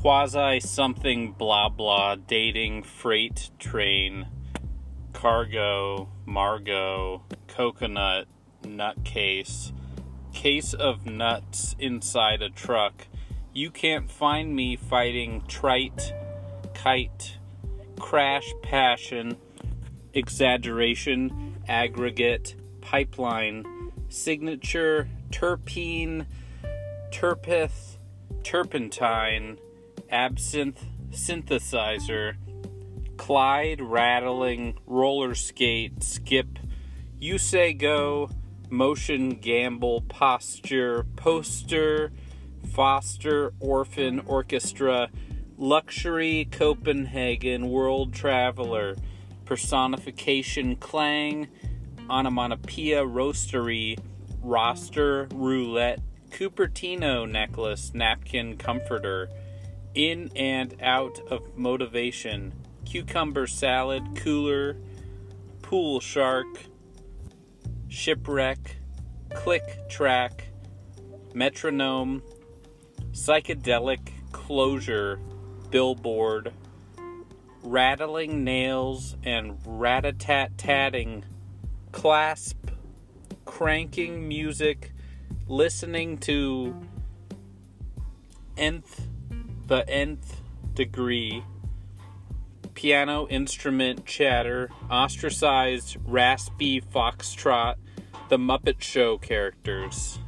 quasi something blah blah dating freight train cargo margot coconut nutcase case of nuts inside a truck. You can't find me fighting trite kite crash passion exaggeration aggregate pipeline signature terpene terpeth turpentine absinthe synthesizer, Clyde rattling, roller skate, skip, you say go, motion gamble, posture, poster, foster, orphan, orchestra, luxury, Copenhagen, world traveler, personification, clang, onomatopoeia, roastery, roster, roulette, Cupertino necklace, napkin, comforter in and out of motivation, cucumber salad, cooler, pool shark, shipwreck, click track, metronome, psychedelic closure, billboard, rattling nails and rat-a-tat-tatting, clasp, cranking music, listening to nth the nth degree, piano instrument chatter, ostracized raspy foxtrot, the Muppet Show characters.